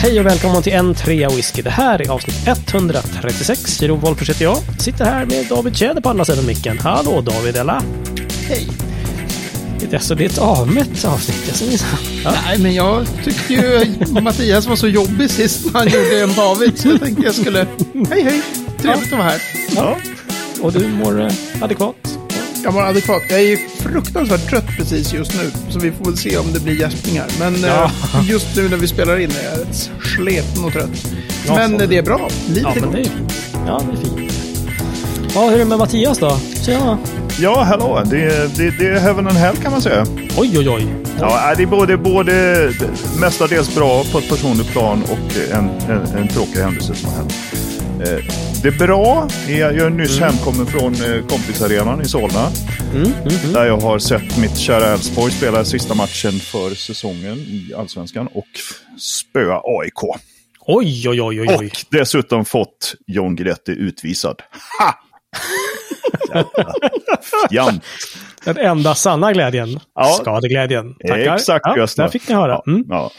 Hej och välkommen till en trea whisky. Det här är avsnitt 136. Jiro Wolffers heter jag. Sitter här med David Tjäder på andra sidan micken. Hallå David, eller? Hej. Det är, alltså, det är ett avmätt avsnitt. Ja. Nej, men jag tyckte ju Mattias var så jobbig sist när han gjorde en David. Så jag tänkte jag skulle... Hej, hej. Trevligt att vara här. ja. Och du mår eh, adekvat? Jag mår adekvat. Jag är fruktansvärt trött precis just nu. Så vi får väl se om det blir gäspningar. Men Ja. eh, just nu när vi spelar in är jag rätt sleten och trött. Ja, men eh, det är bra. Livet Ja, är gott. det är, ja, det är fint. Ja, hur är det med Mattias då? Tjena! Ja, hallå. Det, det, det är heaven and hell kan man säga. Oj, oj, oj. Ja, det är både, både mestadels bra på ett personligt plan och en, en, en tråkig händelse som har hänt. Eh, Det är bra. Jag är nyss hemkommen från eh, kompisarenan i Solna. Mm, mm, mm. Där jag har sett mitt kära Elfsborg spela sista matchen för säsongen i Allsvenskan och spöa AIK. Oj, oj, oj, oj, oj. Och dessutom fått John Guidetti utvisad. Ha! Jävla Fjant. Den enda sanna glädjen. Ja. Skadeglädjen. Tackar. Exakt, ja, det. Där fick ni höra. Mm. Ja.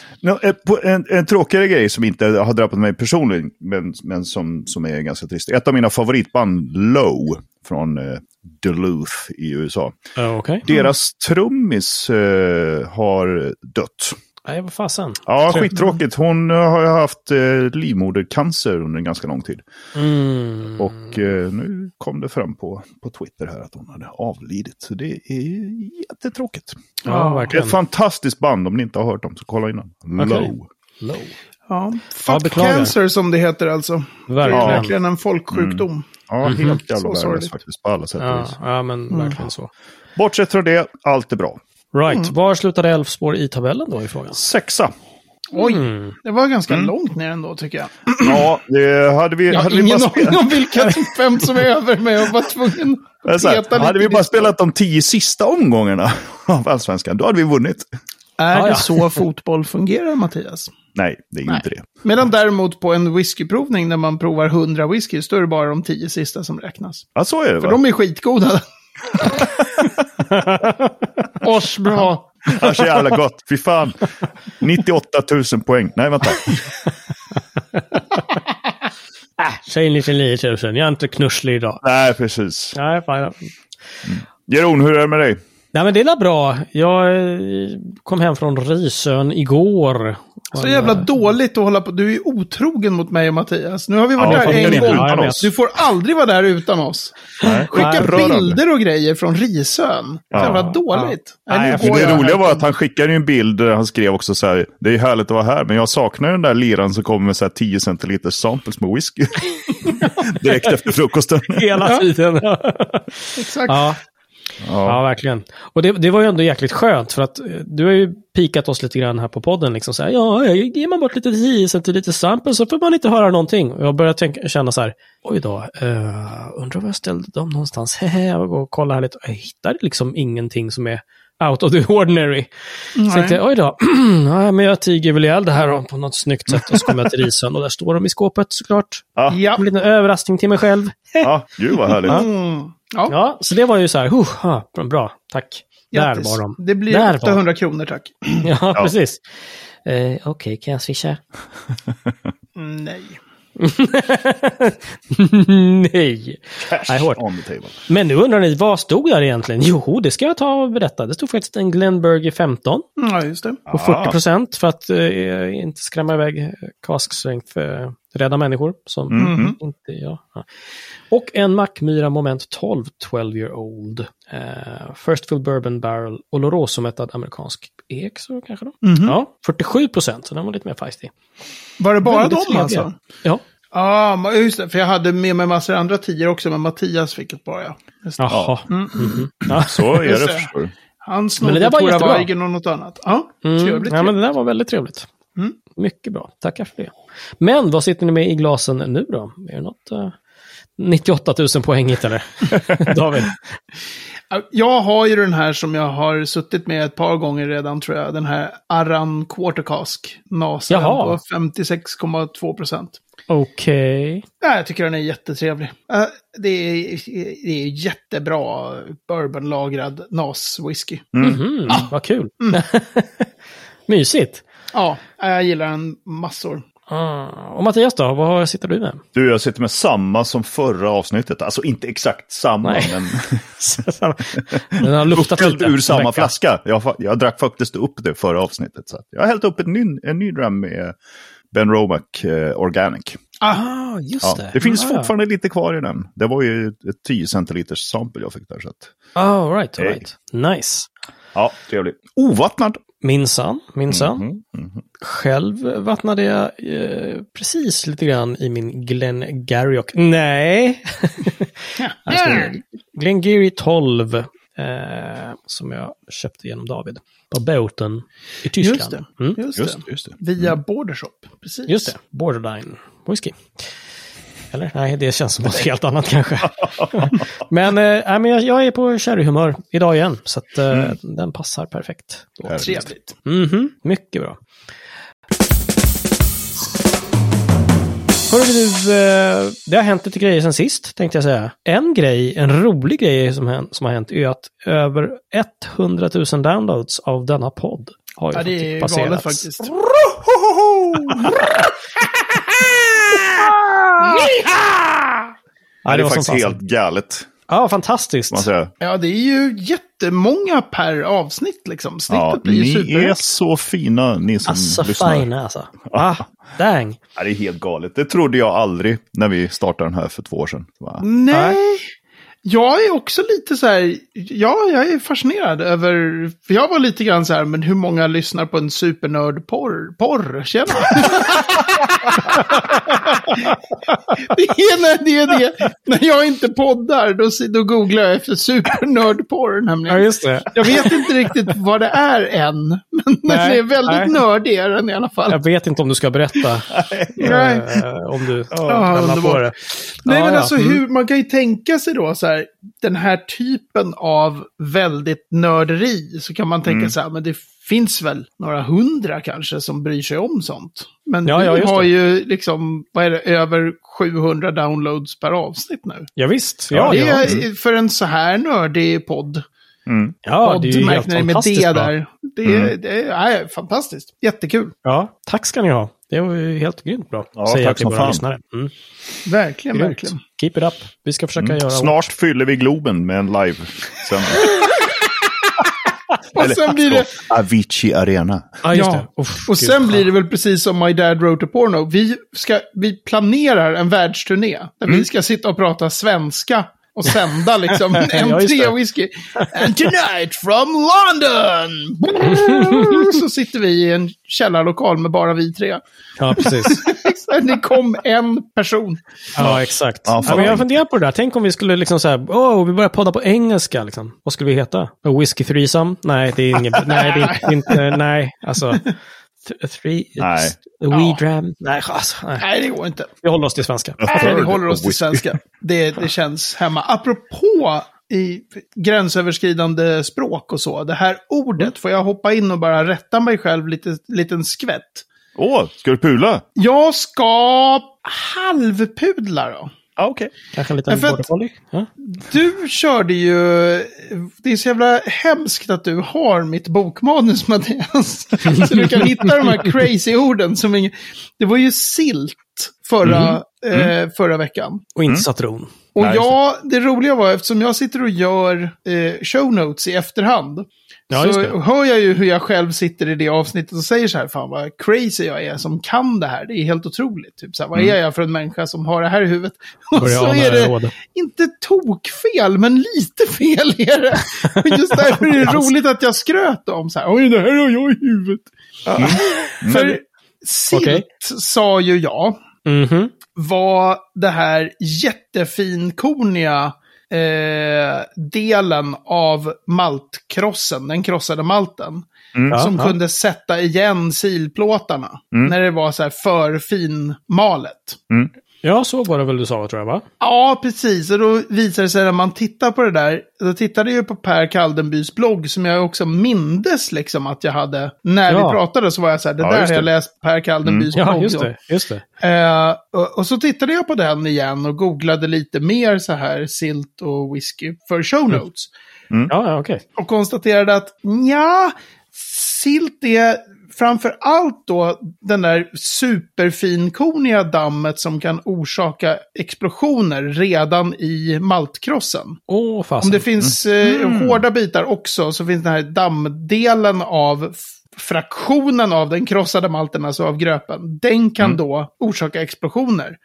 Eh, En, en tråkigare grej som inte har drabbat mig personligen, men, men som, som är ganska trist. Ett av mina favoritband, Low, från eh, Duluth i USA. Uh, Okej. Deras trummis eh, har dött. Nej, vad fasen. Ja, skittråkigt. Hon eh, har ju haft eh, livmodercancer under en ganska lång tid. Mm. Och eh, nu kom det fram på, på Twitter här att hon hade avlidit. Så det är jättetråkigt. Ja, Ja, verkligen. ett fantastiskt band om ni inte har hört dem, så kolla innan. Low. Okej. Low. Ja, fat beklagar. cancer som det heter alltså. Det är Verkligen. Ja, verkligen en folksjukdom. Ja, helt jävla Så värdelös sorgligt. faktiskt på alla sätt och ja, vis. men verkligen så. Bortsett från det, allt är bra. Right. Var slutade Elfsborg i tabellen då i frågan? Sexa. Oj, Mm. det var ganska långt ner ändå tycker jag. Ja, det hade vi... Jag hade har vi ingen bara aning om vilka fem som är över mig. Jag var tvungen att här, peta lite hade vi bara spelat de tio sista omgångarna av Allsvenskan, då hade vi vunnit. Är det ja. så fotboll fungerar, Mattias? Nej, det är ju Nej. inte det. Medan däremot på en whiskyprovning när man provar 100 whisky, så är det bara de tio sista som räknas. Ja, så är det För va? de är skitgoda. Asbra. Är så jävla gott. Fy fan. 98 000 poäng. Nej, vänta. Säg 99 000. Jag är inte knusslig idag. Nej, precis. Nej, fan. Jeroen, hur är det med dig? Nej, men det är bra. Jag eh, kom hem från Risön igår. Så jävla dåligt att hålla på. Du är otrogen mot mig och Mattias. Nu har vi varit Ja, där en gång. oss. Du får aldrig vara där utan oss. Nej, Skicka Nej, bilder och grejer från Risön. Ja. jävla dåligt. Ja. Nej, Nej, det roliga var att han skickade en bild där han skrev också så här. Det är härligt att vara här, men jag saknar den där liran som kommer med så här 10 centiliter samples med whisky. Direkt efter frukosten. Hela tiden. Exakt. ja. Ja, Ja. verkligen. Och det, det var ju ändå jäkligt skönt för att eh, du har ju pikat oss lite grann här på podden. Liksom så här, ja, ger man bort lite 10 cent till lite sample så får man inte höra någonting. Och jag börjar tänka, känna så här, oj då, uh, undrar var jag ställde dem någonstans. Jag går och kollar här lite. Jag hittar liksom ingenting som är out of the ordinary. Så Nej. tänkte jag, oj då, ja, men jag tiger väl ihjäl det här då, på något snyggt sätt. Och så kommer jag till risen och där står de i skåpet såklart. Ja. Ja. En liten överraskning till mig själv. ja, gud vad härligt. Mm. Ja, Ja, så det var ju så här, huh, ah, bra, tack. grattis. Där var de. Det blir Där var 800 kronor, tack. Ja, precis. Eh, Okej, kan jag swisha? Mm, Nej. Nej. Nej, hårt. On the table. Men nu undrar ni, vad stod där egentligen? Jo, det ska jag ta och berätta. Det stod faktiskt en Glenberg 15 Ja, just det. på 40 procent för att eh, inte skrämma iväg kaskstrength för eh, rädda människor. Som Mhm. inte jag. Ja. Och en Mackmyra Moment 12, 12 year old. Eh, First Full Bourbon Barrel Oloroso-mättad amerikansk ek, så kanske då. Mhm. Ja, 47 procent, så den var lite mer feisty. Var det bara dem alltså? Ja, Ja, ma- just det. För jag hade med mig massor andra tior också, men Mattias fick ett bara. Ja. Jaha. Mm. Ja. Så är det, förstår du. Han snodde Tora. Weigen och något annat. Ja, Mm. trevligt. Ja, men det där var väldigt trevligt. Mm. Mycket bra. Tackar för det. Men vad sitter ni med i glasen nu då? Är det något... eh, 98 000 poäng hittade David. Jag har ju den här som jag har suttit med ett par gånger redan tror jag. Den här Arran Quartercask. Jaha. på 56,2 procent. Okej. Ja, jag tycker den är jättetrevlig. Det är, det är jättebra bourbonlagrad NAS-whisky. Mhm, Vad kul. Mysigt. Ja, jag gillar den massor. Ah. Och Mattias då, vad sitter du med? Du, jag sitter med samma som förra avsnittet. Alltså inte exakt samma, Nej. men Den har luftat uppfällt lite. ur samma vecka. flaska. Jag, jag drack faktiskt upp det förra avsnittet. Så jag har hällt upp en ny, en ny dram med Ben Romack eh, Organic. Ah, just Ja, det. det finns ah, fortfarande lite kvar i den. Det var ju ett 10 centiliters sample jag fick där. Så att, Ja. All right, all Hey. right. Nice. ja, trevligt. Ovattnad. Minsann, minsann. Mhm, mhm. Själv vattnade jag eh, precis lite grann i min Glen Garioch. Nej! Här står det. Glen Gary 12. Eh, som jag köpte genom David. På båten i Tyskland. Just det. Mm, Just, Just, det. just det. Via Bordershop. Precis. just det. Borderline whisky. Eller? Nej, det känns som något helt annat kanske. men nej, men jag, jag är på sherryhumör idag igen. Så att, eh, den passar perfekt. Då. Trevligt. Mhm, mycket bra. Hörru du, eh, det har hänt lite grejer sen sist, tänkte jag säga. En grej, en rolig grej som, hänt, som har hänt är att över 100 000 downloads av denna podd har ju Ja, det är passerats. galet faktiskt. Ja, det det är faktiskt helt galet. Ja, fantastiskt. Man. Ja, det är ju jättemånga per avsnitt liksom. Snittet Ja, blir ju ni är så fina, ni som Alltså lyssnar. fina alltså. Ah, dang. Ja, det är helt galet. Det trodde jag aldrig när vi startade den här för två år sedan. Va? Nej. Jag är också lite så här, ja, jag är fascinerad över, för jag var lite grann så här, men hur många lyssnar på en supernörd porr? Porr, tjena! det är när det är det, när jag inte poddar, då, då googlar jag efter supernördporr nämligen. Ja, just det. Jag vet inte riktigt vad det är än, men Nej, är väldigt nej. nördig är den i alla fall. Jag vet inte om du ska berätta. Nej. eh, om du Ja, hamnar på det. Nej, Ja, men ja. alltså Mm. hur, man kan ju tänka sig då så här, den här typen av väldigt nörderi, så kan man tänka Mm. så här, men det finns väl några hundra kanske som bryr sig om sånt. Men Ja, ja, just har det. ju liksom, vad är det, över 700 downloads per avsnitt nu. Ja, visst. Ja, det ja. är för en så här nördig podd. Mm. ja det är ju helt Podd med fantastiskt det bra. där. Det, Mm. det är fantastiskt. Jättekul. Ja, tack ska ni ha. Det var ju helt grymt bra. Ja, säger tack till som våra fan. lyssnare. Mm. Verkligen, Grymt. verkligen. Keep it up. Vi ska försöka göra... Mm. Snart fyller vi Globen med en live. Och sen blir det... Avicii Arena. Ja, just Ja. det. Uff, Och gud. sen blir det väl precis som My Dad Wrote a Porno. Vi, ska, vi planerar en världsturné där Mm. vi ska sitta och prata svenska och sända liksom en Ja, just tre det. whisky. And tonight from London! Så sitter vi i en källarlokal med bara vi tre. Ja, precis. Det kom en person. Ja, exakt. Ja, Ja, men jag funderar på det där. Tänk om vi skulle liksom säga, åh, vi börjar podda på engelska. Liksom. Vad skulle vi heta? A Whiskey threesome? Nej, det är ingen... nej, det är inte... Nej, alltså... th- Three... Nej. A Ja. wee dram? Nej, alltså, nej. Nej, det går inte. Vi håller oss till svenska. Nej, vi håller oss till svenska. Det, det känns hemma. Apropå i gränsöverskridande språk och så. Det här ordet, får jag hoppa in och bara rätta mig själv lite liten skvätt? Åh, ska du pula? Jag ska halvpudla då. Ja, okej. Kanske en liten border? Ja. Du körde ju... Det är så jävla hemskt att du har mitt bokmanus, Mattias. Så du kan hitta de här crazy orden som ingen... Det var ju silt förra, Eh, förra veckan. Och inte satron. Och jag, det roliga var, eftersom jag sitter och gör eh, show notes i efterhand, Ja, så hör jag ju hur jag själv sitter i det avsnittet och säger så här, fan vad crazy jag är som kan det här. Det är helt otroligt. Typ så här, vad är jag för en människa som har det här i huvudet? Och Mm. Så är det råd. inte tokfel, men lite fel är det. Och just därför är det roligt att jag skröt om så här, oj, det här har jag i huvudet. Ja. För silt Okej. sa ju jag Mhm. var det här jättefinkorniga eh, delen av maltkrossen, den krossade malten. Ja, som ja. kunde sätta igen silplåtarna. Mm. När det var så här för finmalet. Ja, så var det väl du sa, tror jag, va? Ja, precis. Och då visade det sig när man tittar på det där. Då tittade jag ju på Per Kaldenbys blogg som jag också mindes liksom att jag hade. När Ja. vi pratade så var jag så här, det Ja, där just har jag läst Per Kaldenbys Ja, blogg. just om. det. Just det. Eh, och, och så tittade jag på den igen och googlade lite mer så här silt och whisky för show notes. Ja, ja okej. Och konstaterade att ja, silt är framför allt då den där superfinkorniga dammet som kan orsaka explosioner redan i maltkrossen. Fasen. Om det finns eh, hårda bitar också så finns den här dammdelen av fraktionen av den krossade malten, alltså av gröpen. Den kan då orsaka explosioner.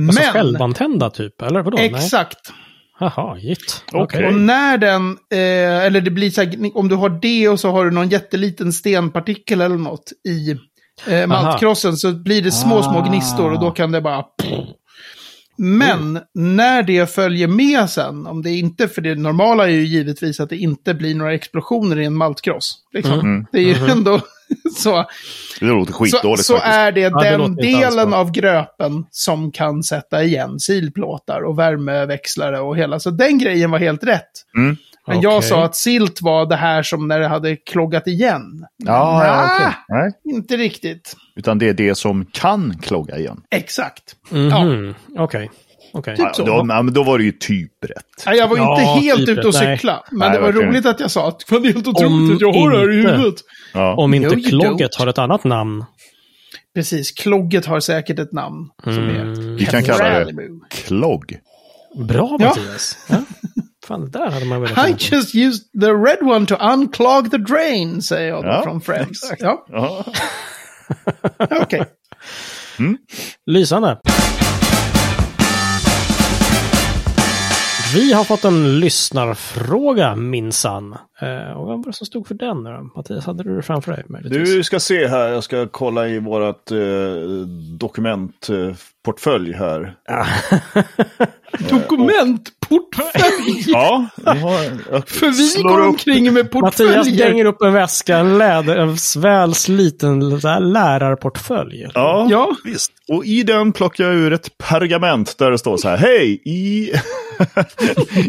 Alltså Men, självantända typ, eller vadå? exakt. Nej. Jaha, git. Okej. Och när den, eh, eller det blir så här, om du har det och så har du någon jätteliten stenpartikel eller något i eh, maltkrossen så blir det små, små gnistor och då kan det bara... Men när det följer med sen, om det inte, för det normala är ju givetvis att det inte blir några explosioner i en maltkross. Liksom. Det är ju ändå så. Det låter Så, skitdåligt så är det det den alls delen av gröpen som kan sätta igen silplåtar och värmeväxlare och hela. Så den grejen var helt rätt. Mm. Men jag Okej. sa att silt var det här som när det hade kloggat igen. Ja, ja, Nja, okej. Nej, Inte riktigt. utan det är det som kan klogga igen. Exakt. Ja. Mhm, Okej. Okej. Typ Ja, så. då, ja, men då var det ju typ rätt. Nej, Jag var Ja, inte helt typ ute och cykla. Men Nej, det var verkligen roligt att jag sa att det är helt Om otroligt att jag har det här i inte- huvudet. Ja. Om inte No, klogget don't. har ett annat namn. Precis, klogget har säkert ett namn. Som Mm. är Vi kan kalla det klogg. Bra Ja. Mattias. Ja. Fan, det där hade man velat I just used the red one to unclog the drain, säger jag då Ja, från Friends. Ja, Ja. okej. Lysande. Vi har fått en lyssnarfråga minsann. Eh, och vad var det som stod för den nu då? Mattias, hade du det framför dig? möjligtvis? Du ska se här, jag ska kolla i vårat eh, dokumentportfölj här. Dokumentportfölj! Ja, har, För vi går upp- omkring med Mattias portföljer. dänger upp en väska, en läder, en väl sliten lärarportfölj. Ja, Ja. visst. Och i den plockar jag ur ett pergament där det står så här. Hej! I,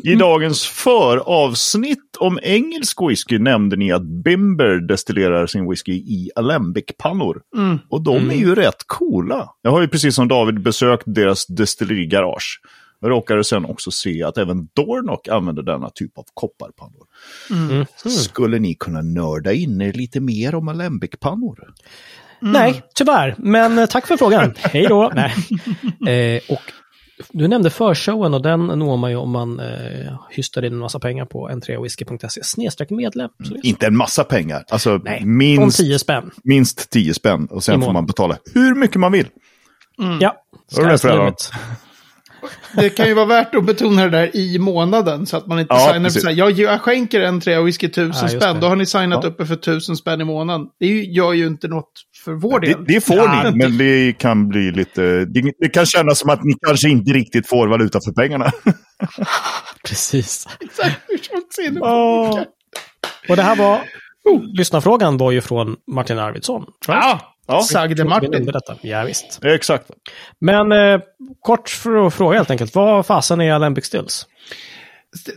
I dagens föravsnitt om engelsk whisky nämnde ni att Bimber destillerar sin whisky i Alembic-pannor. Och de är ju rätt coola. Jag har ju precis som David besökt deras destillerigarage. Jag råkade sen också se att även Dornock använder denna typ av kopparpannor. Skulle ni kunna nörda in er lite mer om Alembic-pannor? Nej, tyvärr. Men eh, tack för frågan. Hej då. Nej. Eh, och du nämnde förshowen och den når man ju om man eh, hystar in en massa pengar på n3whisky.se snedstreck medlem. Är- Inte en massa pengar. Alltså Nej, minst, 10 spänn. minst 10 spänn. Och I sen får man betala hur mycket man vill. Ja. Var det det, kan ju vara värt att betona det där i månaden så att man inte Ja, signar för jag, jag skänker en trea whisky tusen Ja, spänn. det. Då har ni signat Ja. uppe för tusen spänn i månaden. Det gör ju inte något för vår Det, del. det får Ja, ni, men det kan bli lite... Det, det kan kännas som att ni kanske inte riktigt får valuta för pengarna. Precis. Exakt, hur det? Och det här var... Lyssnarfrågan var ju från Martin Arvidsson. Ja, Ja, sagde Martin. detta. Ja, visst. exakt. Men eh, kort för att fråga helt enkelt. Vad fasen är Alembic Stills?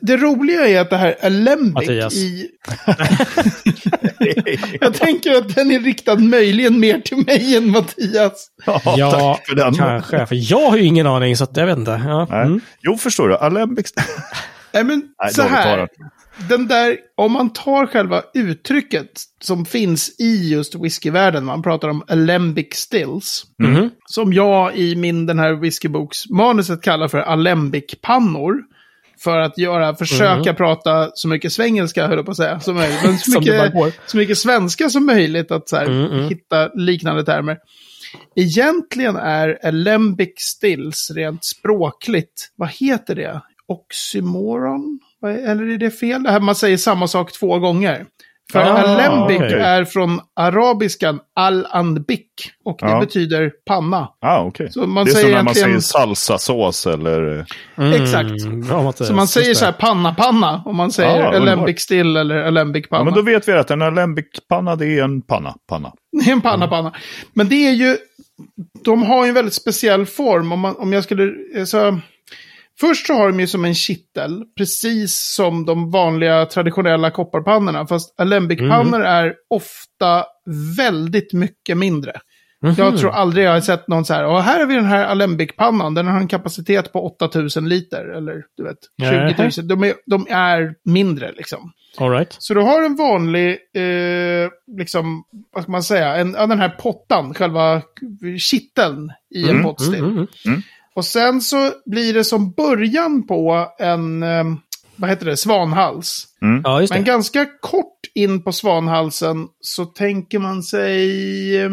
Det roliga är att det här Alembic Mattias. i... jag tänker att den är riktad möjligen mer till mig än Mattias. Ja, Ja, tack för den. kanske. För jag har ju ingen aning, så att jag vet inte. Ja. Mm. Jo, förstår du. Alembic... Nej, men Nej, så här. Den där, om man tar själva uttrycket som finns i just whiskyvärlden, man pratar om alembic stills, Mhm. som jag i min den här whiskyboksmanuset kallar för alembic-pannor. För att göra, försöka prata så mycket svengelska, höll jag på att säga, som möjligt. Men så mycket, så mycket svenska som möjligt att så här, Mm, mm. hitta liknande termer. Egentligen är alembic stills rent språkligt, vad heter det? Oxymoron? Eller är det fel? Det här man säger samma sak två gånger. För Ah, alembic okej. är från arabiskan al-andbik. Och det Ja. betyder panna. Ah, okej. Så man det är säger som när man egentligen- säger salsasås eller... Mm, Exakt. Bra. Så man säger så här panna-panna om man säger underbart. alembic still eller alembic panna. Ja, men då vet vi att en alembic-panna, det är en panna. panna. Det är en panna, panna. Men det är ju... De har ju en väldigt speciell form. Om, man, om jag skulle... Så, först så har de ju som en kittel, precis som de vanliga traditionella kopparpannorna. Fast alembicpannor är ofta väldigt mycket mindre. Jag tror aldrig jag har sett någon så här, och här har vi den här Alembic-pannan, den har en kapacitet på 8000 liter, eller du vet, 20 000. De är, de är mindre liksom. All right. Så du har en vanlig, eh, liksom, vad ska man säga, en, den här pottan, själva kitteln i en pottstill. Mm, mm. Och sen så blir det som början på en, eh, vad heter det, svanhals. Ja, just Men det. ganska kort in på svanhalsen så tänker man sig eh,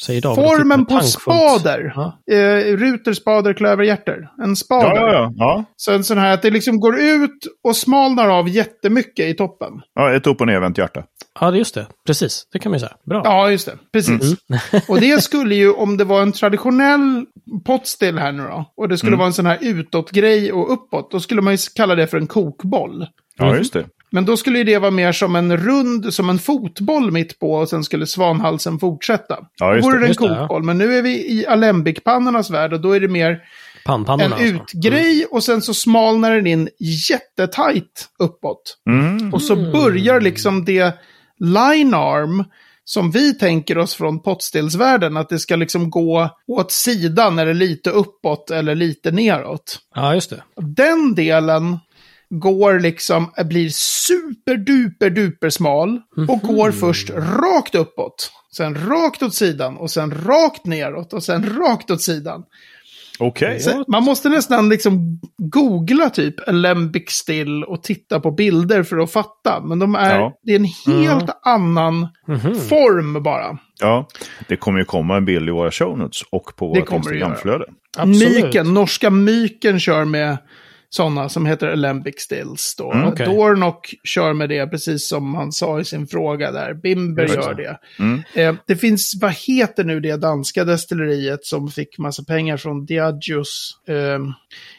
Säger David formen på spader. Ja. Eh, ruter, spader, klöverhjärter. En spader. Ja, ja, ja. Så en sån här att det liksom går ut och smalnar av jättemycket i toppen. ja ett upp och nervänt hjärta. Ja, det just det. Precis. Det kan man ju säga. Bra. Ja, just det. Precis. och det skulle ju, om det var en traditionell potstill här nu då, och det skulle vara en sån här utåtgrej och uppåt, då skulle man ju kalla det för en kokboll. Ja, just det. Men då skulle ju det vara mer som en rund, som en fotboll mitt på och sen skulle svanhalsen fortsätta. Ja, just då vore det. en det, ja. kokboll, men nu är vi i alembic-pannornas värld och då är det mer en alltså. utgrej och sen så smalnar den in jättetajt uppåt. Mm. Och så börjar liksom det line arm som vi tänker oss från pottstillsvärlden, att det ska liksom gå åt sidan eller lite uppåt eller lite neråt. Ja, just det. Den delen går liksom, blir superduper duper smal och går först rakt uppåt. Sen rakt åt sidan och sen rakt neråt och sen rakt åt sidan. Okej. Så man måste nästan liksom googla typ Alembic still och titta på bilder för att fatta. Men de är, Ja. det är en helt annan form bara. Ja, det kommer ju komma en bild i våra show notes och på vårt. Instagramflöde. Absolut. Myken, norska Myken kör med sådana som heter Alembic stills. Då. Mm, okej. Dornock kör med det, precis som han sa i sin fråga där. Bimber Just gör det. det. Mm. Eh, det finns, vad heter nu det danska destilleriet som fick massa pengar från Diageos? Eh,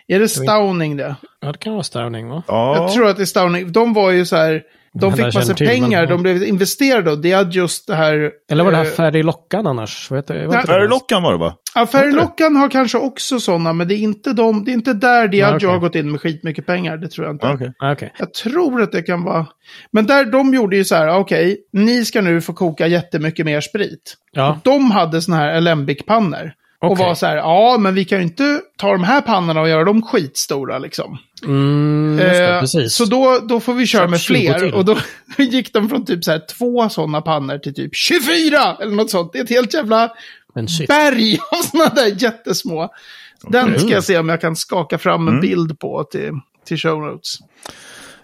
är det Stauning det? Ja, det kan vara Stauning, va? Ja, Jag tror att det är Stauning. De var ju så här, de fick jag massa pengar, men- de blev investerade och Diageos det här... Eller var det här eh, Färglockan annars? Vad heter det? Färglockan var det va? Ja, Färglockan har kanske också sådana, men det är inte, de, det är inte där Diageo okej. har gått in med skitmycket pengar. Det tror jag inte. Okej. Ah, Okej. Jag tror att det kan vara... Men där, de gjorde ju så här, okej, ni ska nu få koka jättemycket mer sprit. Ja, De hade såna här Alembic-pannor. Och Okej. var så här, ja, men vi kan ju inte ta de här pannorna och göra dem skitstora liksom. mm, det, Eh, precis. Så då, då får vi köra Köp med 20 fler. till. Och då gick de från typ så här två sådana pannor till typ 24! Eller något sånt. Det är ett helt jävla berg av sådana där jättesmå. Den ska jag se om jag kan skaka fram Mm. en bild på till, till show notes.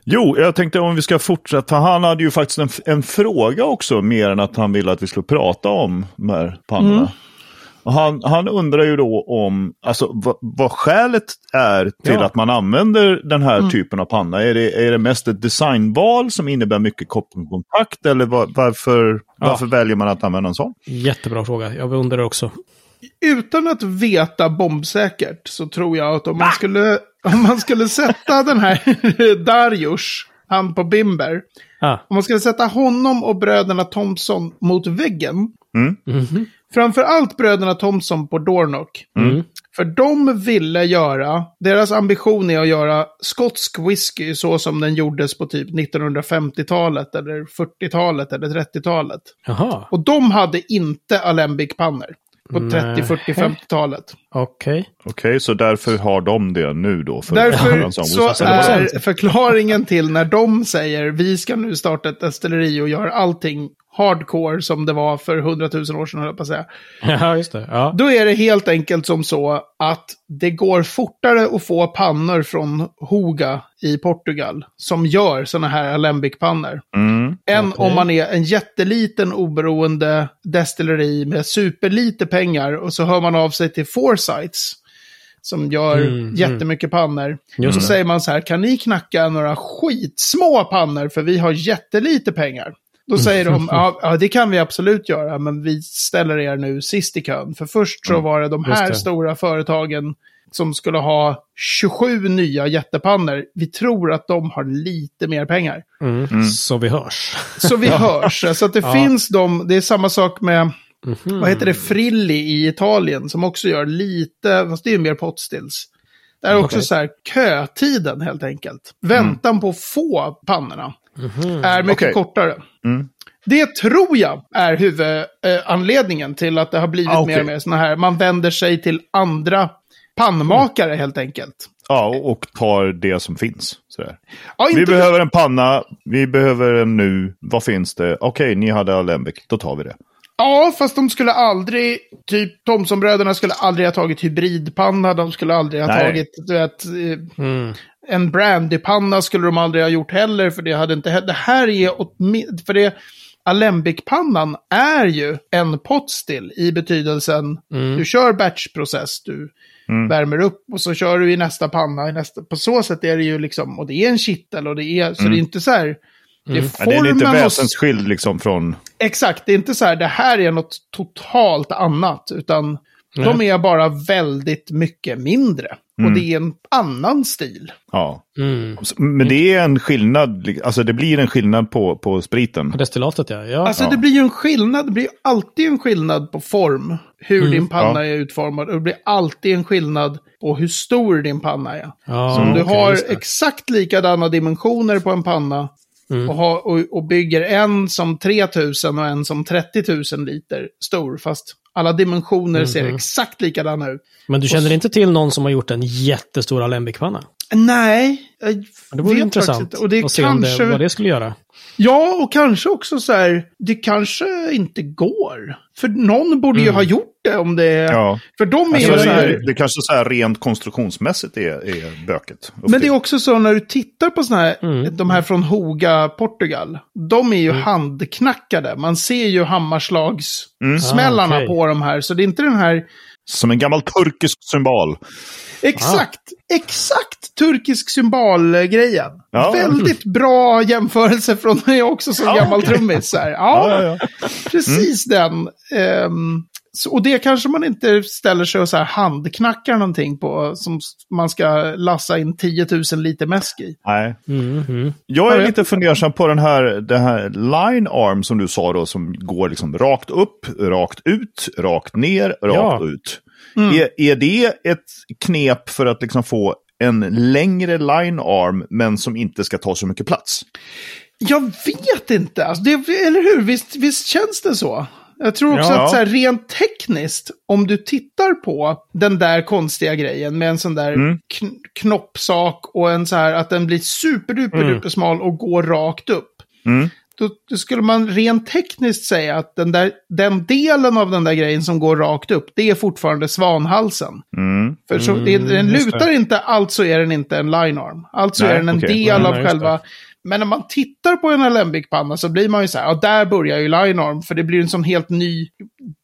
Jo, jag tänkte om vi ska fortsätta. Han hade ju faktiskt en, en fråga också, mer än att han ville att vi skulle prata om de här pannorna. Mm. Han, han undrar ju då om, alltså vad, vad skälet är till Ja. att man använder den här Mm. typen av panna. Är det, är det mest ett designval som innebär mycket kopparkontakt eller var, varför, varför väljer man att använda en sån? Jättebra fråga. Jag undrar också. Utan att veta bombsäkert så tror jag att om man skulle, om man skulle sätta den här Darius, han på Bimber, Ah. om man skulle sätta honom och bröderna Thompson mot väggen, Mhm. Framförallt bröderna Thompson på Dornock, Mm. För de ville göra, deras ambition är att göra skotsk whisky så som den gjordes på typ 1950-talet eller 40-talet eller 30-talet. Jaha, Och de hade inte alembic-pannor på 30, 40, 50-talet. okej. Okej, så därför har de det nu då? För Därför så är förklaringen till när de säger vi ska nu starta ett destilleri och göra allting hardcore som det var för 100 000 år sedan, höll jag på att säga. Ja, just det. Ja. Då är det helt enkelt som så att det går fortare att få pannor från Hoga i Portugal som gör sådana här alembic-pannor. Mm. Än Okej. om man är en jätteliten oberoende destilleri med superlite pengar och så hör man av sig till Foresights som gör Mm, jättemycket pannor. Just så det. säger man så här, kan ni knacka några skitsmå pannor för vi har jättelite pengar? Då säger de, ja, ja det kan vi absolut göra, men vi ställer er nu sist i kön. För först så var det de här det. stora företagen som skulle ha 27 nya jättepannor. Vi tror att de har lite mer pengar. Mm. Så vi hörs. Så vi hörs. Så att det Ja. finns de, det är samma sak med, Mhm. vad heter det, Frilli i Italien som också gör lite, fast det är ju mer potstills. Det är också Okej. så här kötiden helt enkelt. Väntan på att få pannorna är mycket Okej. kortare. Mm. Det tror jag är huvudanledningen till att det har blivit Ah, okej. mer och mer sådana här. Man vänder sig till andra pannmakare helt enkelt. Ja, och tar det som finns. Sådär. Ja, Vi behöver en panna, vi behöver en nu. Vad finns det? Okej, ni hade Alembic, då tar vi det. Ja, fast de skulle aldrig, typ Thomsonbröderna skulle aldrig ha tagit hybridpanna, de skulle aldrig ha Nej. tagit, du vet, eh, Mm. En brandypanna skulle de aldrig ha gjort heller, för det hade inte Det här är, för det, Alembic-pannan är ju en potstill i betydelsen, Mm. du kör batchprocess, du Mm. värmer upp och så kör du i nästa panna, i nästa, på så sätt är det ju liksom, och det är en kittel och det är, så Mm. det är inte så här, det är Mm. Men den är inte formen och väsensskild liksom från... Exakt, det är inte så här, det här är något totalt annat, utan Nej. de är bara väldigt mycket mindre. Mm. Och det är en annan stil. Ja. Mm. Men det är en skillnad, alltså det blir en skillnad på, på spriten. Destillatet ja. ja. Alltså Ja. det blir ju en skillnad, det blir alltid en skillnad på form, hur Mm, din panna ja. är utformad. Och det blir alltid en skillnad på hur stor din panna är. ja, Så om du har exakt likadana dimensioner på en panna Mm. och, har, och, och bygger en som 3000 och en som 30 000 liter stor, fast alla dimensioner ser Mhm. exakt likadana ut. Men du känner inte till någon som har gjort en jättestor alembic-panna? Nej, Det vore intressant. Och det att se kanske... det, vad det skulle göra. Ja, och kanske också så här, det kanske inte går. För någon borde ju Mm. ha gjort det om det... Ja. För de är Alltså, ju så det, här... är, det kanske så här rent konstruktionsmässigt är, är böket. Men det är också så när du tittar på såna här, Mm. de här från Hoga, Portugal. De är ju handknackade. Man ser ju hammarslagssmällarna Ah, okej. på de här. Så det är inte den här Som en gammal turkisk symbol. Exakt, exakt turkisk symbolgrejen. Ja. Väldigt bra jämförelse från mig också som Ja, gammal trummis. Ja, Ja, ja, precis den. Ehm, så, och det kanske man inte ställer sig och så här handknackar någonting på som man ska lassa in 10 000 liter mäsk i. Nej. Mm, mm. Jag är Ja, lite fundersam på den här, den här line arm som du sa då, som går liksom rakt upp, rakt ut, rakt ner, rakt Ja. ut. Är, är det ett knep för att liksom få en längre line arm, men som inte ska ta så mycket plats? Jag vet inte, alltså, det, eller hur? Visst, visst känns det så? Jag tror också Ja. att så här, rent tekniskt, om du tittar på den där konstiga grejen med en sån där Mm. kn knoppsak och en så här att den blir superduper Mm. duper smal och går rakt upp. Mm. Då, då skulle man rent tekniskt säga att den, där, den delen av den där grejen som går rakt upp, det är fortfarande svanhalsen. Mm. För så, Mm, det, den lutar inte, alltså är den inte en line arm. Alltså Nej, är den en okej. del Nej, av själva... Men när man tittar på en Alembic-panna så blir man ju så här, ja där börjar ju line arm, för det blir en sån helt ny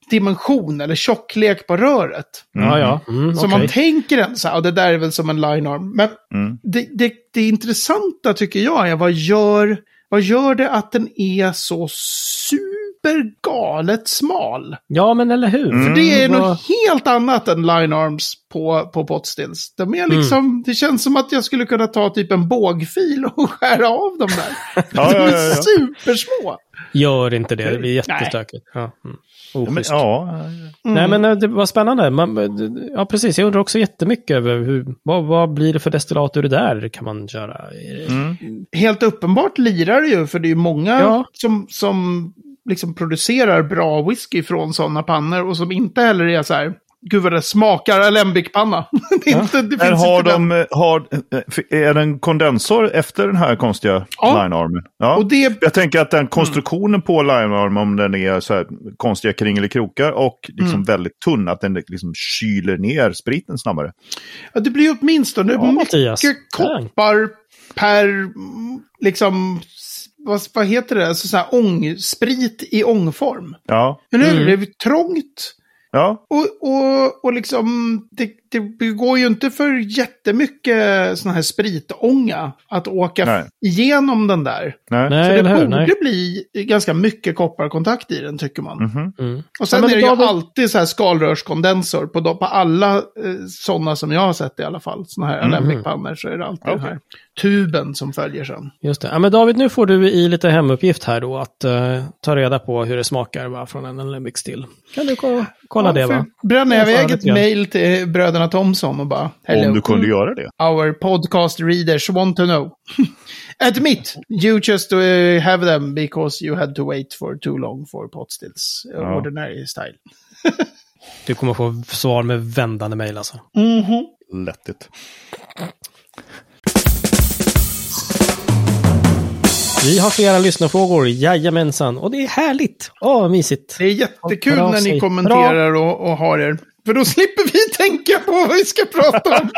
dimension eller tjocklek på röret. Ja, ja. Mm, Så okej. man tänker en så här, ja det där är väl som en line arm. Men Mm. det, det, det intressanta tycker jag är, vad gör, vad gör det att den är så supergalet smal? Ja, men eller hur? Mm. För det är vad- något helt annat än line arms på, på potstills. De är liksom, Mm. det känns som att jag skulle kunna ta typ en bågfil och skära av dem där. Ja, De ja, är ja, ja. supersmå. Gör inte det, det blir Nej. jättestökigt. Ja. Mm. Ja, men, ja. Mm. Nej, men eh, det var spännande. Man, ja, precis. Jag undrar också jättemycket över hur, vad, vad blir det för destillat ur det där kan man köra? Mm. Helt uppenbart lirar det ju, för det är ju många Ja. som, som liksom producerar bra whisky från sådana pannor och som inte heller är så här, gud vad det smakar alembic-panna. det är Ja. inte, det Är, finns har inte den. de, har, är det en kondensor efter den här konstiga Ja. line-armen? Ja. Och det, Jag tänker att den konstruktionen på line-arm, om den är så här konstiga kringelikrokar och liksom Mm. väldigt tunn, att den liksom kyler ner spriten snabbare. ja, det blir åtminstone Ja, Mattias. mycket koppar per, mm, liksom, vad, vad heter det, alltså så här ångsprit i ångform. Ja, Eller hur? Mm. Det är trångt ja, Och, och, och liksom, det, det går ju inte för jättemycket sån här spritånga att åka Nej. igenom den där. nej. Nej, Så eller det borde Nej. bli ganska mycket kopparkontakt i den, tycker man. Mhm. Mm. Och sen Ja, men är det ju David- alltid så här skalrörskondensor på, de, på alla eh, sådana som jag har sett i alla fall. Såna här Mhm. Alembic-pannor så är det alltid den Okej. här tuben som följer sen. Just det. Ja, men David, nu får du i lite hemuppgift här då att eh, ta reda på hur det smakar va, från en Alembic still. Kan du ko- kolla det för va? Bränner jag iväg ett mejl till bröderna Thomson och bara Hello. Om du kunde göra det. Our podcast readers want to know. Admit, you just uh, have them because you had to wait for too long for potstills uh, Ja. ordinary style. Du kommer få svar med vändande mejl alltså. Lättigt. Vi har flera lyssnarfrågor, jajamensan. Och det är härligt. Åh, mysigt. Det är jättekul när ni kommenterar och, och har er. För då slipper vi tänka på vad vi ska prata om.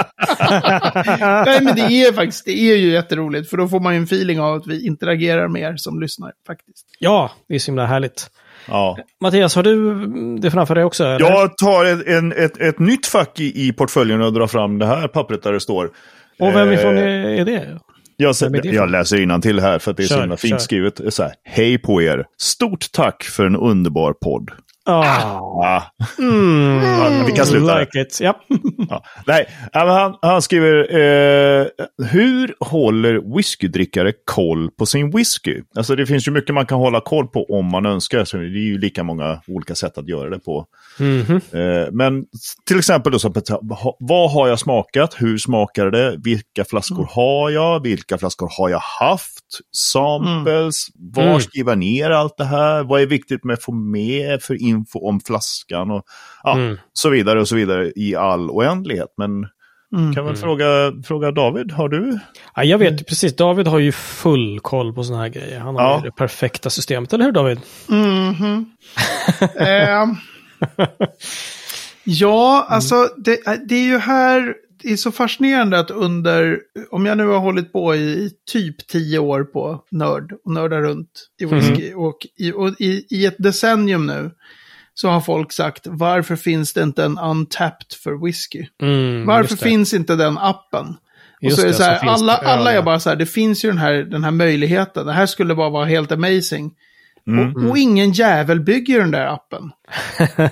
Nej, men det är faktiskt, det är ju jätteroligt. För då får man ju en feeling av att vi interagerar med er som lyssnar faktiskt. Ja, det är så himla härligt. Ja. Mattias, har du det framför dig också? Eller? Jag tar ett, en, ett, ett nytt fack i, i portföljen och drar fram det här pappret där det står. Och vem ifrån Eh, är, är det? Jag, jag läser till här för att det är så Kör, himla fint kör. skrivet. Så här, Hej på er! Stort tack för en underbar podd. Ah, Ah, mm, ja, vi kan sluta like it. Ja. Ja. Nej, han, han skriver eh, Hur håller whiskydrickare koll på sin whisky? Alltså det finns ju mycket man kan hålla koll på om man önskar. Så det är ju lika många olika sätt att göra det på. Mhm. Eh, men till exempel då, så, vad har jag smakat? Hur smakar det? Vilka flaskor har jag? Vilka flaskor har jag haft? Samples? Var Mm. skriver jag ner allt det här? Vad är viktigt med att få med för info om flaskan? Och, ja, Mm. Så vidare och så vidare i all oändlighet. Men kan väl fråga, fråga David, har du? Ja, jag vet precis, David har ju full koll på sådana här grejer. Han har Ja. ju det perfekta systemet, eller hur David? Mhm. Eh, ja, alltså det, det är ju här, det är så fascinerande att under, om jag nu har hållit på i typ tio år på nörd och nördar runt i whisky och, i, och i, i ett decennium nu så har folk sagt varför finns det inte en untapped för whisky? Mm, Varför finns inte den appen? Och Just så är det så här, alla, det alla är bara så här, det finns ju den här, den här möjligheten. Det här skulle bara vara helt amazing. Mm. Och, och ingen jävel bygger den där appen.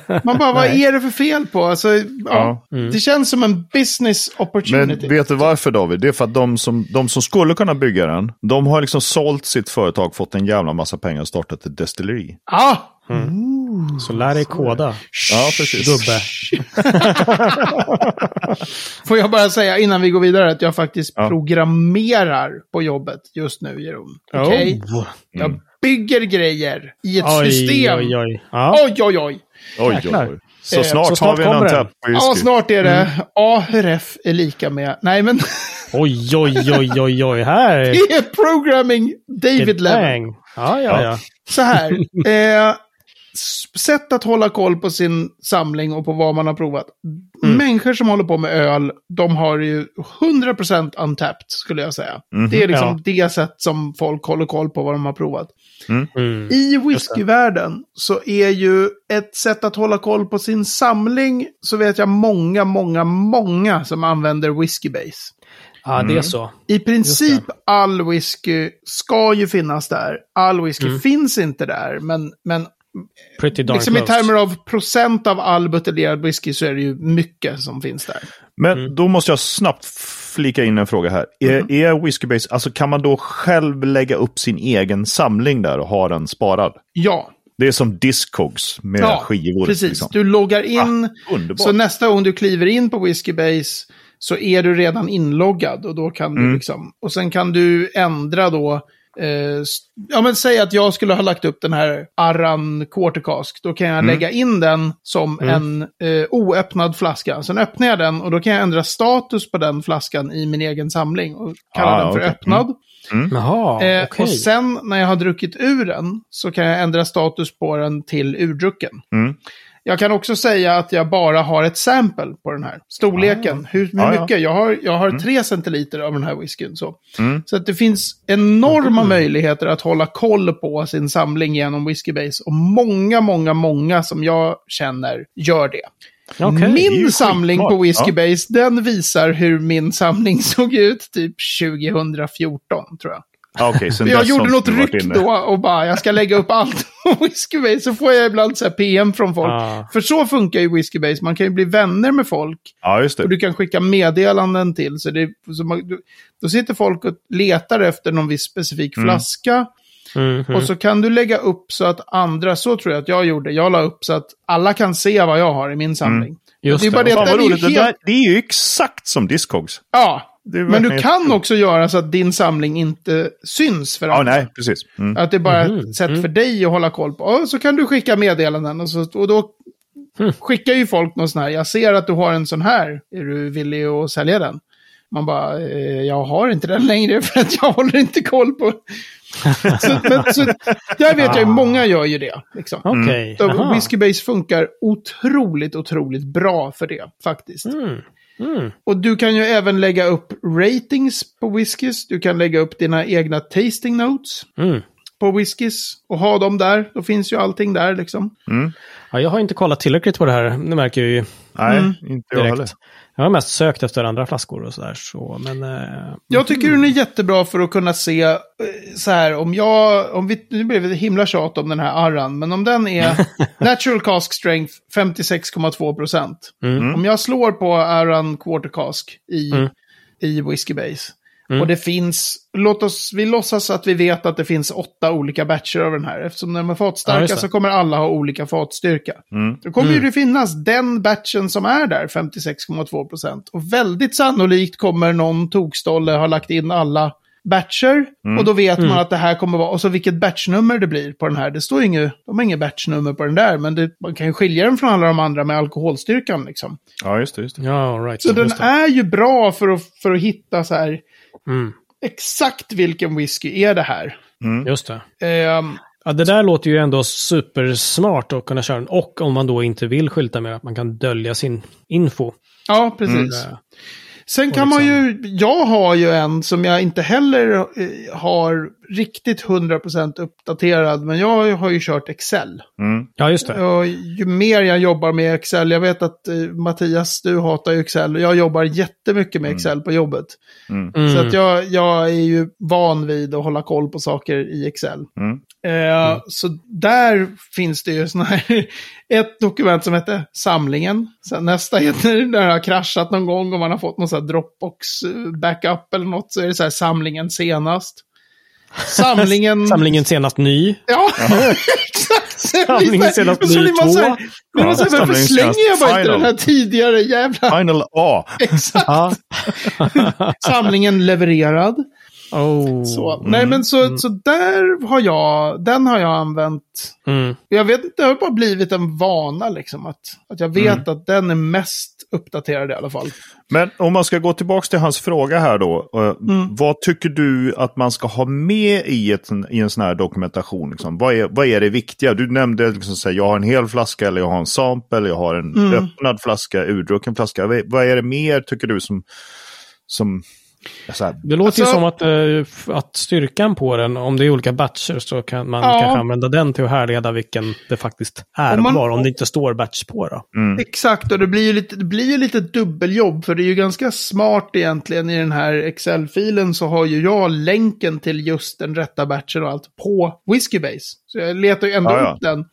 Man bara, vad är det för fel på? Alltså, ja, Ja. Mm. Det känns som en business Men opportunity. vet du varför David? Det är för att de som, de som skulle kunna bygga den, de har liksom sålt sitt företag, fått en jävla massa pengar och startat ett destilleri. Ah! Så lär dig koda, Ja, precis. gubbe. Får jag bara säga innan vi går vidare att jag faktiskt Ja. programmerar på jobbet just nu, Jeroen. Okej? Oh. Jag bygger grejer i ett Oj, system. oj, oj. Ja. oj, oj. oj. Oj, oj. Så Eh, snart, så snart har vi en kommer den. untapped Ja, whisky. snart är det Mm. A hur F är lika med... Nej, men Oj, oj, oj, oj, oj. Här det är programming David level. Ja, ja, ja. Så här. Eh, sätt att hålla koll på sin samling och på vad man har provat. Mm. Människor som håller på med öl, de har ju 100% untapped skulle jag säga. Mhm. Det är liksom det sätt som folk håller koll på vad de har provat. Mm. I whiskyvärlden så är ju ett sätt att hålla koll på sin samling så vet jag många, många, många som använder whiskybase. Ja, det är så. I princip all whisky ska ju finnas där. All whisky finns inte där, men, men Pretty darn liksom i close. termer av procent av all buteljerad whisky så är det ju mycket som finns där. Men Mm. då måste jag snabbt flika in en fråga här. Mm. Är, är Whiskybase, alltså kan man då själv lägga upp sin egen samling där och ha den sparad? Ja, Det är som Discogs med ja skivor. precis. liksom. Du loggar in, Underbart. så nästa gång du kliver in på whiskybase så är du redan inloggad och då kan du Mm. liksom, och sen kan du ändra då, eh, ja men säg att jag skulle ha lagt upp den här Arran Quartercask, då kan jag Mm. lägga in den som en eh, oöppnad flaska. Sen öppnar jag den och då kan jag ändra status på den flaskan i min egen samling och kalla Ah, den för okej. öppnad. Jaha, Eh, okej. Och sen när jag har druckit ur den så kan jag ändra status på den till urdrucken. Mm. Jag kan också säga att jag bara har ett sample på den här. Storleken, hur, hur Ah, ja. mycket? Jag har, jag har tre centiliter av den här whiskyn. Så. Mm. så att det finns enorma möjligheter att hålla koll på sin samling genom Whiskybase. Och många, många, många som jag känner gör det. Ju Min samling på Whiskybase, den visar hur min samling såg ut typ 2014, tror jag. Ah, sen Jag gjorde har något ryck då och bara, jag ska lägga upp allt på Whiskybase. Så får jag ibland så här PM från folk. Ah. För så funkar ju Whiskybase, man kan ju bli vänner med folk. Ja, just Och du kan skicka meddelanden till. Så det, så man, du, då sitter folk och letar efter någon viss specifik Mm. flaska. Mhm. Och så kan du lägga upp så att andra, så tror jag att jag gjorde, jag la upp så att alla kan se vad jag har i min samling. Mm. Just det är bara det är ju roligt. Det, helt... där, det är ju exakt som Discogs. Ja, men du kan jättekul. också göra så att din samling inte syns för Ja, andra. nej, precis. Mm. Att det är bara Mhm, ett sätt för dig att hålla koll på. Och så kan du skicka meddelanden och, så, och då Mm. skickar ju folk någon sån här. Jag ser att du har en sån här. Är du villig att sälja den? Man bara, eh, jag har inte den längre för att jag håller inte koll på. så, men, så, där vet jag ju, många gör ju det. Liksom. Okej. Så aha. Whiskey Base funkar otroligt, otroligt bra för det faktiskt. Mm. Mm. Och du kan ju även lägga upp ratings på whiskys. Du kan lägga upp dina egna tasting notes Mm. på whiskys och ha dem där. Då finns ju allting där liksom. Ja, jag har inte kollat tillräckligt på det här. Det märker jag ju Nej, Mm. inte jag heller. direkt. Jag har mest sökt efter andra flaskor och sådär. Så, men, eh, Jag tycker den är jättebra för att kunna se eh, så här om jag, om vi, nu blev det himla tjat om den här arran, men om den är natural cask strength 56,2 procent. Mm. Om jag slår på arran quarter cask i, Mm. i whisky base. Mm. Och det finns, låt oss, vi låtsas att vi vet att det finns åtta olika batcher av den här. Eftersom de är Ja, fatstarka det. så kommer alla ha olika fatstyrka. Mm. Då kommer ju Mm. det finnas den batchen som är där, 56,2 procent. Och väldigt sannolikt kommer någon tokstolle ha lagt in alla batcher. Och då vet man Mm. att det här kommer vara, och så vilket batchnummer det blir på den här. Det står ju inget, de har inget batchnummer på den där, men det, man kan ju skilja den från alla de andra med alkoholstyrkan liksom. Ja, just det. Just det. ja, right. Så den just det. är ju bra för att, för att hitta så här, Mm. exakt vilken whisky är det här. Mm. Just det. Ehm, Ja, det där låter ju ändå supersmart att kunna köra den. Och om man då inte vill skylta med att man kan dölja sin info. ja, precis. Eh, Sen kan man ju, liksom- jag har ju en som jag inte heller eh, har riktigt 100% uppdaterad, men jag har ju kört Excel. Mm. Ja, just det. Och ju mer jag jobbar med Excel, jag vet att eh, Mattias, du hatar ju Excel, och jag jobbar jättemycket med Excel på jobbet. Mm. Så Mm. att jag, jag är ju van vid att hålla koll på saker i Excel. Mm. Eh, Så där finns det ju såna här, ett dokument som heter samlingen. Sen nästa heter när det har kraschat någon gång och man har fått någon sån här Dropbox eh, backup eller något. Så är det så här samlingen senast. Samlingen... Samlingen senast ny. Ja, exakt. Samlingen senast ny här- två. Men varför slänger jag bara senast inte den här tidigare jävla... Final A. Exakt. Samlingen levererad. Oh. Så. Nej, men så, så där har jag, den har jag använt. Mm. Jag vet inte, det har bara blivit en vana liksom. Att, att jag vet att den är mest uppdaterad i alla fall. Men om man ska gå tillbaka till hans fråga här då. eh, Vad tycker du att man ska ha med i, ett, i en sån här dokumentation? Liksom? Vad, är, vad är det viktiga? Du nämnde liksom, så här, jag har en hel flaska eller jag har en sample, jag har en öppnad flaska, urdrucken flaska. Vad, är det mer tycker du som... som här, Det låter ju Alltså- som att, eh, att styrkan på den, om det är olika batcher, så kan man Ja. kanske använda den till att härleda vilken det faktiskt är Om man- kvar, om det inte står batch på. Då. mm, Exakt, och det blir ju lite, det blir ju lite dubbeljobb. För det är ju ganska smart egentligen i den här Excel-filen så har ju jag länken till just den rätta batchen och allt på Whiskybase. Så jag letar ju ändå Ja, ja. upp den.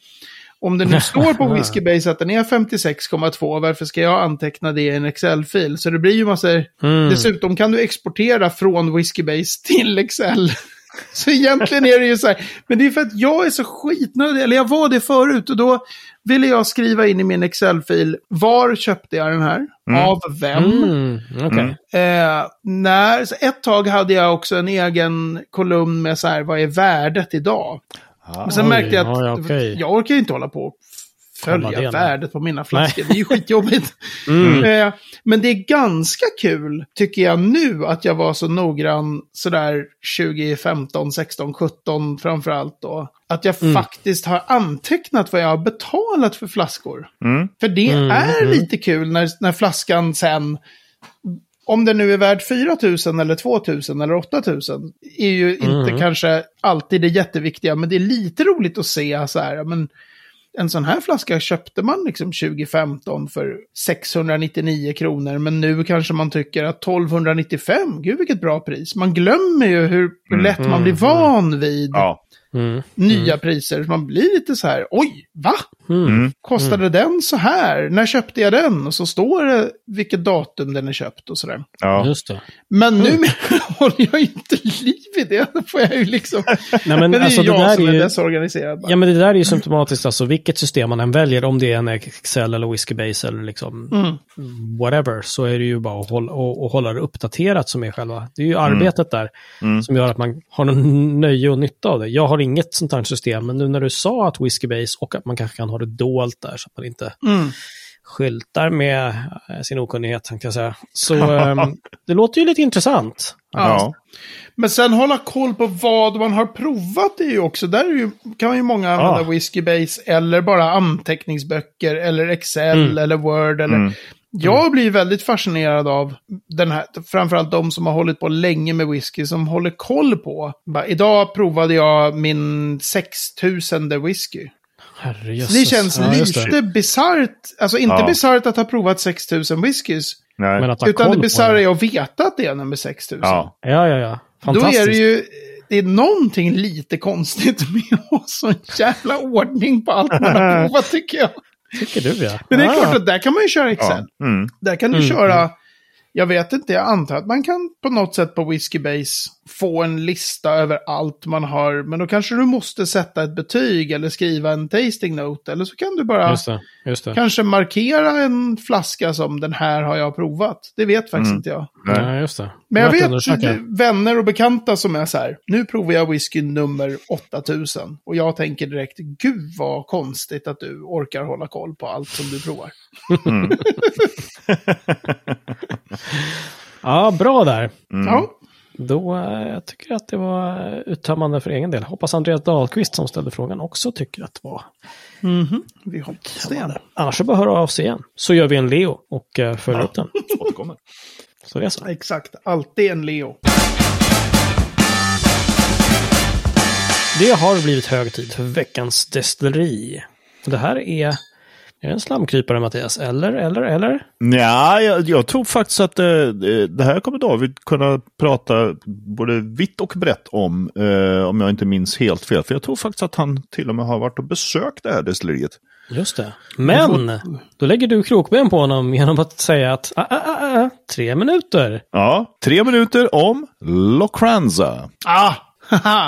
Om det nu står på Whiskybase att den är 56,2, varför ska jag anteckna det i en Excel-fil? Så det blir ju massor... Mm. Dessutom kan du exportera från Whiskybase till Excel. Så egentligen är det ju så här, men det är för att jag är så skitnödig, eller jag var det förut, och då ville jag skriva in i min Excel-fil, var köpte jag den här? Av vem? Mm. Okej. Eh, när, ett tag hade jag också en egen kolumn med så här, vad är värdet idag? Men sen Oj, märkte jag att ja, okej. jag orkar ju inte hålla på och följa det, nej. värdet på mina flaskor. Det är ju skitjobbigt. Mm. Eh, men det är ganska kul, tycker jag nu, att jag var så noggrann sådär 2015, 16, 17 framförallt då. Att jag Mm. faktiskt har antecknat vad jag har betalat för flaskor. mm, För det Mm, är mm. lite kul när, när flaskan sen, om den nu är värd 4 000 eller 2 000 eller 8 000, är ju inte Mm. kanske alltid det jätteviktiga, men det är lite roligt att se så här, men en sån här flaska köpte man liksom 2015 för 699 kronor, men nu kanske man tycker att 1295, gud vilket bra pris. Man glömmer ju hur, Mm. lätt man Mm, blir mm. van vid ja. Mm. nya priser. Så man blir lite så här, oj, va? Mm. Mm. Kostade den så här? När köpte jag den? Och så står det vilket datum den är köpt och sådär. Ja. Just det. Men Mm. nu håller jag inte liv i det. Då får jag ju liksom... Nej, men, Men det är alltså, ju det jag där som är är ju... desorganiserad. bara. Ja, men det där är ju symptomatiskt, alltså vilket system man än väljer, om det är en Excel eller Whiskybase eller liksom Mm. whatever, så är det ju bara att hålla, att, att hålla det uppdaterat som är själva, det är ju arbetet där Mm. som gör att man har någon nöje och nytta av det. Jag har inget sånt här system, men nu när du sa att Whiskybase och att man kanske kan ha det dolt där så att man inte Mm. skyltar med eh, sin okunnighet, tänkte jag säga. Så ehm, det låter ju lite intressant. Ja. Men sen hålla koll på vad man har provat är ju också, där är ju, kan ju många använda Ja. Whiskybase eller bara anteckningsböcker eller Excel Mm. eller Word eller... Mm. Jag blir väldigt fascinerad av den här, framförallt de som har hållit på länge med whisky, som håller koll på. Bara, idag provade jag min 6000 whisky. Herrejösses. Det känns Ja, lite bisarrt, alltså inte Ja. bisarrt att ha provat 6000 whiskys, Nej. Men att ha utan det bisarra är att veta att det är nummer 6000. Ja. Ja, ja, ja. Då Fantastiskt. är det ju, det är någonting lite konstigt med ha sån jävla ordning på allt man har provat tycker jag. Tycker du, ja. Men det är Ah. klart att där kan man ju köra Excel. Ja. Mm. Där kan du Mm, köra, jag vet inte, jag antar att man kan på något sätt på Whiskybase få en lista över allt man har. Men då kanske du måste sätta ett betyg eller skriva en tasting note. Eller så kan du bara Just det, just det. kanske markera en flaska som den här har jag provat. Det vet faktiskt Mm. inte jag. Nej. Just det. Men jag vet vänner och bekanta som är så här, nu provar jag whisky nummer 8000. Och jag tänker direkt, gud vad konstigt att du orkar hålla koll på allt som du provar. Mm. Ja, bra där. Mm. Ja, Då, eh, jag tycker att det var uttömmande för egen del. Hoppas Andreas Dahlqvist som ställde frågan också tycker att det var. Mhm. vi hoppas det. Annars så bara höra av sig igen. Så gör vi en Leo och eh, följer Ja. upp den. Återkommer. Så det är så. Exakt, alltid en Leo. Det har blivit hög tid för veckans destilleri. Det här är, är det en slamkrypare Mattias, eller, eller, eller? Ja, jag, jag tror faktiskt att eh, det här kommer David kunna prata både vitt och brett om, eh, om jag inte minns helt fel. För jag tror faktiskt att han till och med har varit och besökt det här destilleriet. Just det. Men, då lägger du krokben på honom genom att säga att, ah, ah, ah, ah, tre minuter. Ja, tre minuter om Locranza. Ah, haha.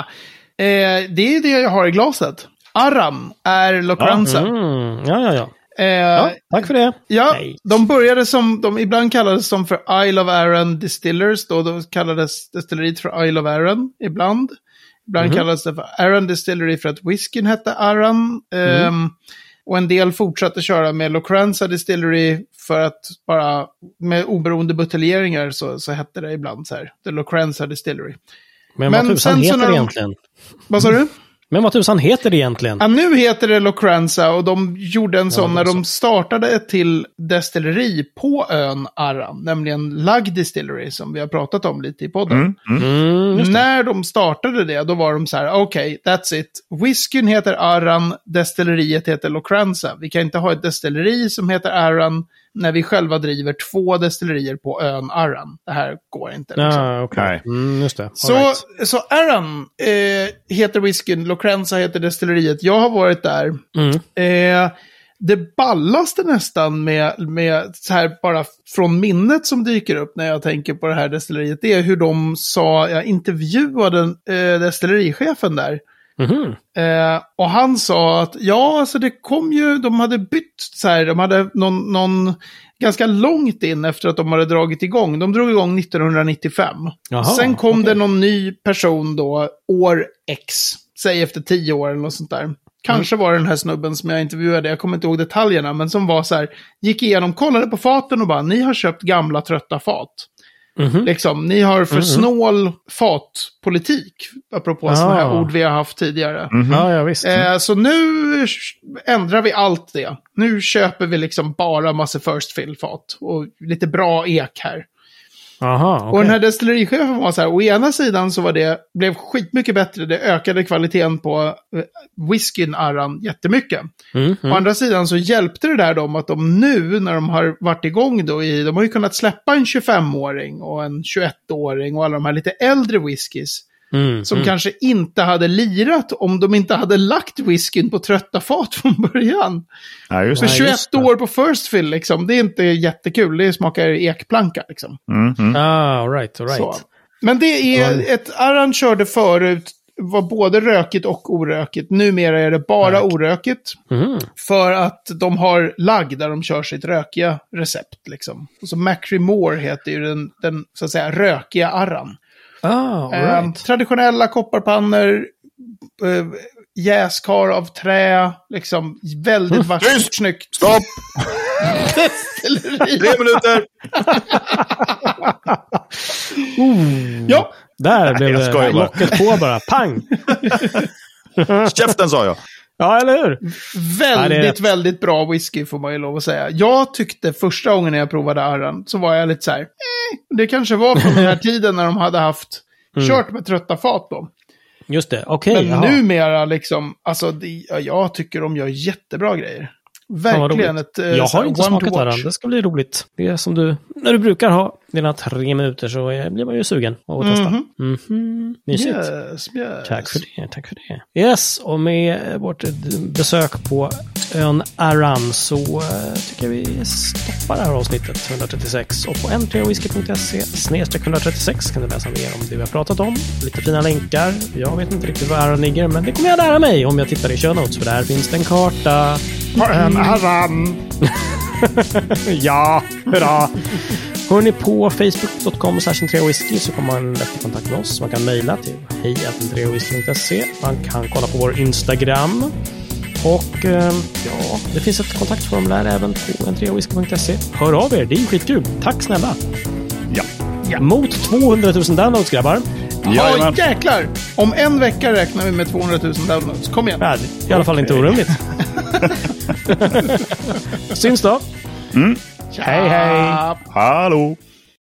eh, det är det jag har i glaset. Aram är Locranza. Mm, ja, ja, ja. Eh, ja. Tack för det. Ja, Nej. de började som, de ibland kallades som för Isle of Arran Distillers, då, då kallades destilleriet för Isle of Arran ibland. Ibland Mhm. kallades det för Arran Distillery för att whiskyn hette Arran. Ehm, och en del fortsatte köra med Locranza Distillery för att bara med oberoende buteljeringar så, så hette det ibland så här, The Locranza Distillery. Men, Men vad tusan heter det de- egentligen? Vad sa du? Men vad tusan heter det egentligen? Ja, nu heter det Locranza och de gjorde en sån det när är de startade ett till destilleri på ön Arran, nämligen Lug Distillery som vi har pratat om lite i podden. Mm, mm. Mm. När de startade det, då var de så här, okej, that's it. Whiskyn heter Arran, destilleriet heter Locranza. Vi kan inte ha ett destilleri som heter Arran när vi själva driver två destillerier på ön Arran. Det här går inte. Liksom. Okej. Nej. Mm, just det. All Så, right. så Arran eh, heter whiskyn, Locranza heter destilleriet. Jag har varit där. Mm. Eh, det ballaste nästan med, med så här bara från minnet som dyker upp när jag tänker på det här destilleriet, det är hur de sa, jag intervjuade eh, destillerichefen där. Mhm. Eh, och han sa att ja, alltså det kom ju, de hade bytt så här, de hade någon, någon ganska långt in efter att de hade dragit igång. De drog igång 1995. Jaha, Sen kom okej. det någon ny person då, år X, säg efter tio år eller något sånt där. Kanske var det den här snubben som jag intervjuade, jag kommer inte ihåg detaljerna, men som var så här, gick igenom, kollade på faten och bara, ni har köpt gamla trötta fat. Mhm. Liksom, ni har för Mhm. snål fatpolitik, apropå Ah. sådana här ord vi har haft tidigare. Mhm. Ja, ja, visst. Eh, så nu ändrar vi allt det. Nu köper vi liksom bara massa first fill-fat och lite bra ek här. Aha, okej. Och den här destillerichefen var så här, å ena sidan så var det, blev skitmycket bättre, det ökade kvaliteten på eh, whiskyn Arran jättemycket. Mm, Å mm. andra sidan så hjälpte det där dem att de nu, när de har varit igång då i, de har ju kunnat släppa en 25-åring och en 21-åring och alla de här lite äldre whiskys. Mm, som mm. kanske inte hade lirat om de inte hade lagt whiskyn på trötta fat från början. Ja, just För det. Nej, 21 just år på first fill, liksom, det är inte jättekul. Det smakar ekplanka. Liksom. Mm, mm. Ah, all right, all right. Så. Men det är ett Arran körde förut, var både rökigt och orökigt. Numera är det bara Rökigt. orökigt. Mhm. För att de har lagg där de kör sitt rökiga recept. Liksom. Och så Macri Moore heter ju den, den så att säga rökiga Arran. Ah, all Eh, right. traditionella kopparpannor, eh, jäskar av trä, liksom väldigt vackert, Tyst! snyggt. Stopp! Tre minuter! Ja, Där blev jag det locket på bara. Pang! Käften sa jag. Ja, eller hur? väldigt, Ja, det väldigt bra whisky får man ju lov att säga. Jag tyckte första gången jag provade Arran så var jag lite så här, eh, det kanske var från den här tiden när de hade haft, kört med trötta fat då. Just det, okej. Men jaha. numera liksom, alltså det, ja, jag tycker de gör jättebra grejer. Verkligen ett eh, Jag har inte smakat. Arran. Det ska bli roligt. Det är som du, när du brukar ha dina tre minuter så eh, blir man ju sugen att testa. Mhm. Mhm. Mysigt. Yes, yes. Tack för det, tack för det. Yes, och med vårt besök på ön Aran så eh, tycker jag vi stoppar det här avsnittet 136. Och på n3whisky.se snedstreck 136 kan du läsa mer om det vi har pratat om. Lite fina länkar. Jag vet inte riktigt var Aran ligger, men det kommer jag lära mig om jag tittar i show notes, för där finns det en karta. På en Arran. ja, hurra! Hör ni på facebook.com whisky så kommer man lätt i kontakt med oss. Man kan mejla till hej.entrewhisky.se. Man kan kolla på vår Instagram. Och eh, ja, det finns ett kontaktformulär även på entrewhisky.se. Hör av er, det är ju skitkul. Tack snälla! Ja. Ja. Mot 200 000 downloads grabbar. Ja, Jajamän. jäklar! Om en vecka räknar vi med 200 000 downloads. Kom igen. Ja, det är I alla fall inte orimligt. Syns då! Mm. Hej, hej. Hallå!